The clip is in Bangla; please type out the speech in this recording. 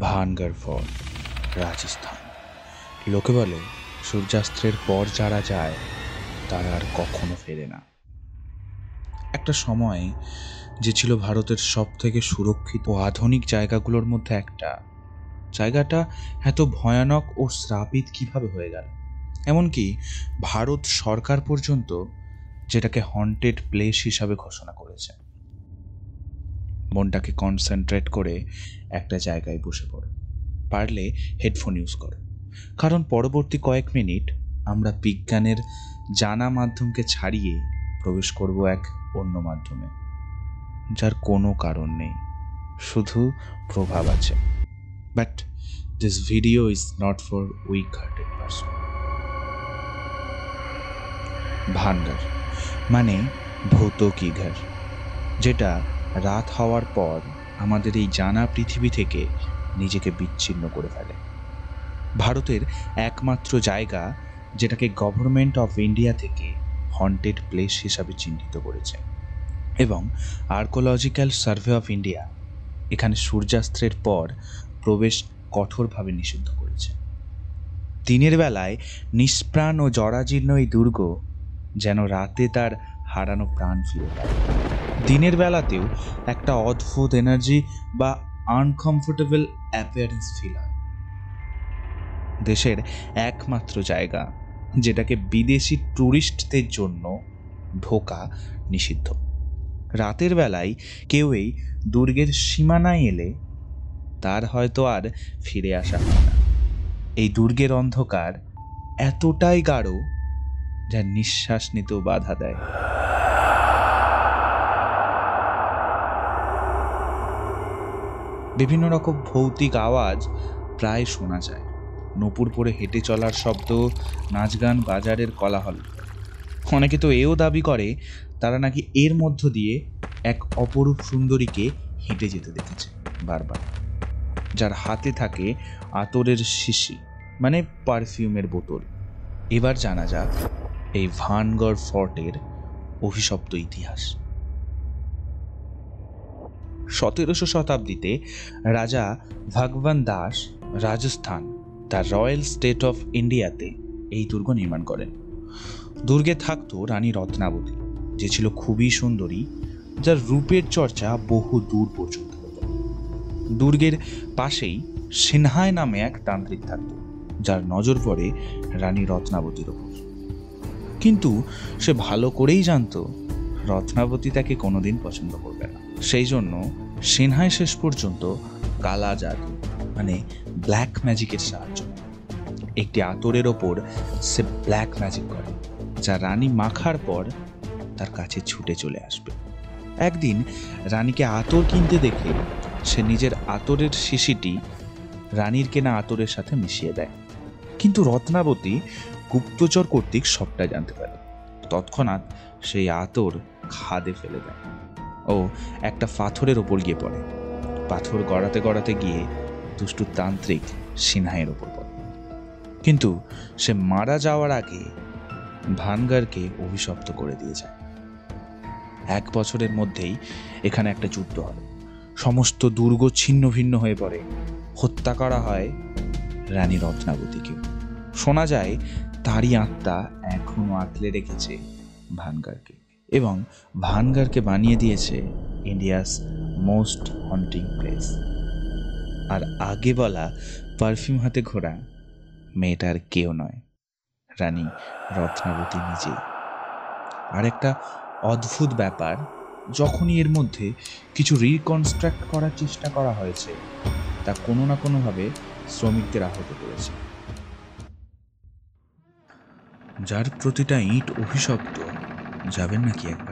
ভানগড় ফোর্ট রাজস্থান। লোকে বলে, সূর্যাস্তের পর যারা যায়, তারা আর কখনো ফেরে না। একটা সময়, যে ছিল ভারতের সব থেকে সুরক্ষিত ও আধুনিক জায়গাগুলোর মধ্যে একটা, জায়গাটা এত ভয়ানক ও শ্রাপিত কীভাবে হয়ে গেল? এমনকি ভারত সরকার পর্যন্ত, যেটাকে হন্টেড প্লেস হিসাবে ঘোষণা করেছে। মনটাকে কনসেন্ট্রেট করে একটা জায়গায় বসে পড়ে। পারলে হেডফোন ইউজ করো। কারণ পরবর্তী কয়েক মিনিট আমরা বিজ্ঞানের জানা মাধ্যমকে ছাড়িয়ে প্রবেশ করব এক অন্য মাধ্যমে, যার কোনো কারণ নেই, শুধু প্রভাব আছে। But this video is not for weak hearted person ভান্ডার মানে ভৌতকি ঘর, যেটা রাত হওয়ার পর আমাদের এই জানা পৃথিবী থেকে নিজেকে বিচ্ছিন্ন করে ফেলে। ভারতের একমাত্র জায়গা যেটাকে গভর্নমেন্ট অফ ইন্ডিয়া থেকে হন্টেড প্লেস হিসাবে চিহ্নিত করেছে এবং আর্কোলজিক্যাল সার্ভে অফ ইন্ডিয়া এখানে সূর্যাস্তের পর প্রবেশ কঠোরভাবে নিষিদ্ধ করেছে। দিনের বেলায় নিষ্প্রাণ ও জরাজীর্ণ এই দুর্গ যেন রাতে তার হারানো প্রাণ ফিরে পায়। দিনের বেলাতেও একটা অদ্ভুত এনার্জি বা আনকমফোর্টেবল অ্যাপিয়ারেন্স ফিল হয়। দেশের একমাত্র জায়গা যেটাকে বিদেশি ট্যুরিস্টদের জন্য ঢোকা নিষিদ্ধ। রাতের বেলায় কেউই দুর্গের সীমানায় এলে তার হয়তো আর ফিরে আসা হয় না। এই দুর্গের অন্ধকার এতটাই গাঢ় যা নিঃশ্বাস নিতেও বাধা দেয়। বিভিন্ন রকম ভৌতিক আওয়াজ প্রায় শোনা যায়। নপুর পরে হেঁটে চলার শব্দ নাচ গান বাজারের কলাহল। অনেকে তো এও দাবি করে, তারা নাকি এর মধ্য দিয়ে এক অপরূপ সুন্দরীকে হেঁটে যেতে দেখেছে বারবার। যার হাতে থাকে আতরের শিশি মানে পারফিউমের বোতল। এবার জানা যাক, এই ভানগড় ফর্টের অভিশপ্ত ইতিহাস। সতেরোশো শতাব্দীতে রাজা ভগবান দাস রাজস্থান, তার রয়্যাল স্টেট অফ ইন্ডিয়াতে এই দুর্গ নির্মাণ করেন। দুর্গে থাকতো রানী রত্নাবতী, যে ছিল খুবই সুন্দরী, যার রূপের চর্চা বহু দূর পর্যন্ত দুর্গের পাশেই সিনহায় নামে এক তান্ত্রিক থাকত, যার নজর পড়ে রানী রত্নাবতীর ওপর। কিন্তু সে ভালো করেই জানতো রত্নাবতী তাকে কোনোদিন পছন্দ করবে না। সেই জন্য সিনহায় শেষ পর্যন্ত কালা জাদু মানে ব্ল্যাক ম্যাজিকের সাহায্য একটি আতরের ওপর সে ব্ল্যাক ম্যাজিক করে, যা রানী মাখার পর তার কাছে ছুটে চলে আসবে। একদিন রানীকে আতর কিনতে দেখে সে নিজের আতরের শিশিটি রানীর কেনা আতরের সাথে মিশিয়ে দেয়। কিন্তু রত্নাবতী গুপ্তচর কর্তৃক সবটা জানতে পারে। তৎক্ষণাৎ সেই আতর খাদে ফেলে দেয়। ও একটা পাথরের ওপর গিয়ে পড়ে। পাথর গড়াতে গড়াতে গিয়ে দুষ্টু তান্ত্রিক সিনহাইয়ের ওপর পড়ে। কিন্তু সে মারা যাওয়ার আগে ভানগারকে অভিশপ্ত করে দিয়ে যায়। এক বছরের মধ্যেই এখানে একটা যুদ্ধ হয়। সমস্ত দুর্গ ছিন্ন ভিন্ন হয়ে পড়ে। হত্যা করা হয় রানী রত্নাবতীকে শোনা যায়, তারই আত্মা এখনও আঁকলে রেখেছে ভানগারকে। এবং ভানগারকে বানিয়ে দিয়েছে ইন্ডিয়াস মোস্ট হন্টিং প্লেস। আর আগে বলা পারফিউম হাতে ঘোরা মেয়েটার কেউ নয়, রানী রত্নাবতী নিজে আর একটা অদ্ভুত ব্যাপার, যখনই এর মধ্যে কিছু রিকনস্ট্রাক্ট করার চেষ্টা করা হয়েছে, তা কোনো না কোনোভাবে শ্রমিকদের আহত করেছে। যার প্রতিটা ইট অভিশপ্ত যাবেন নাকি একবার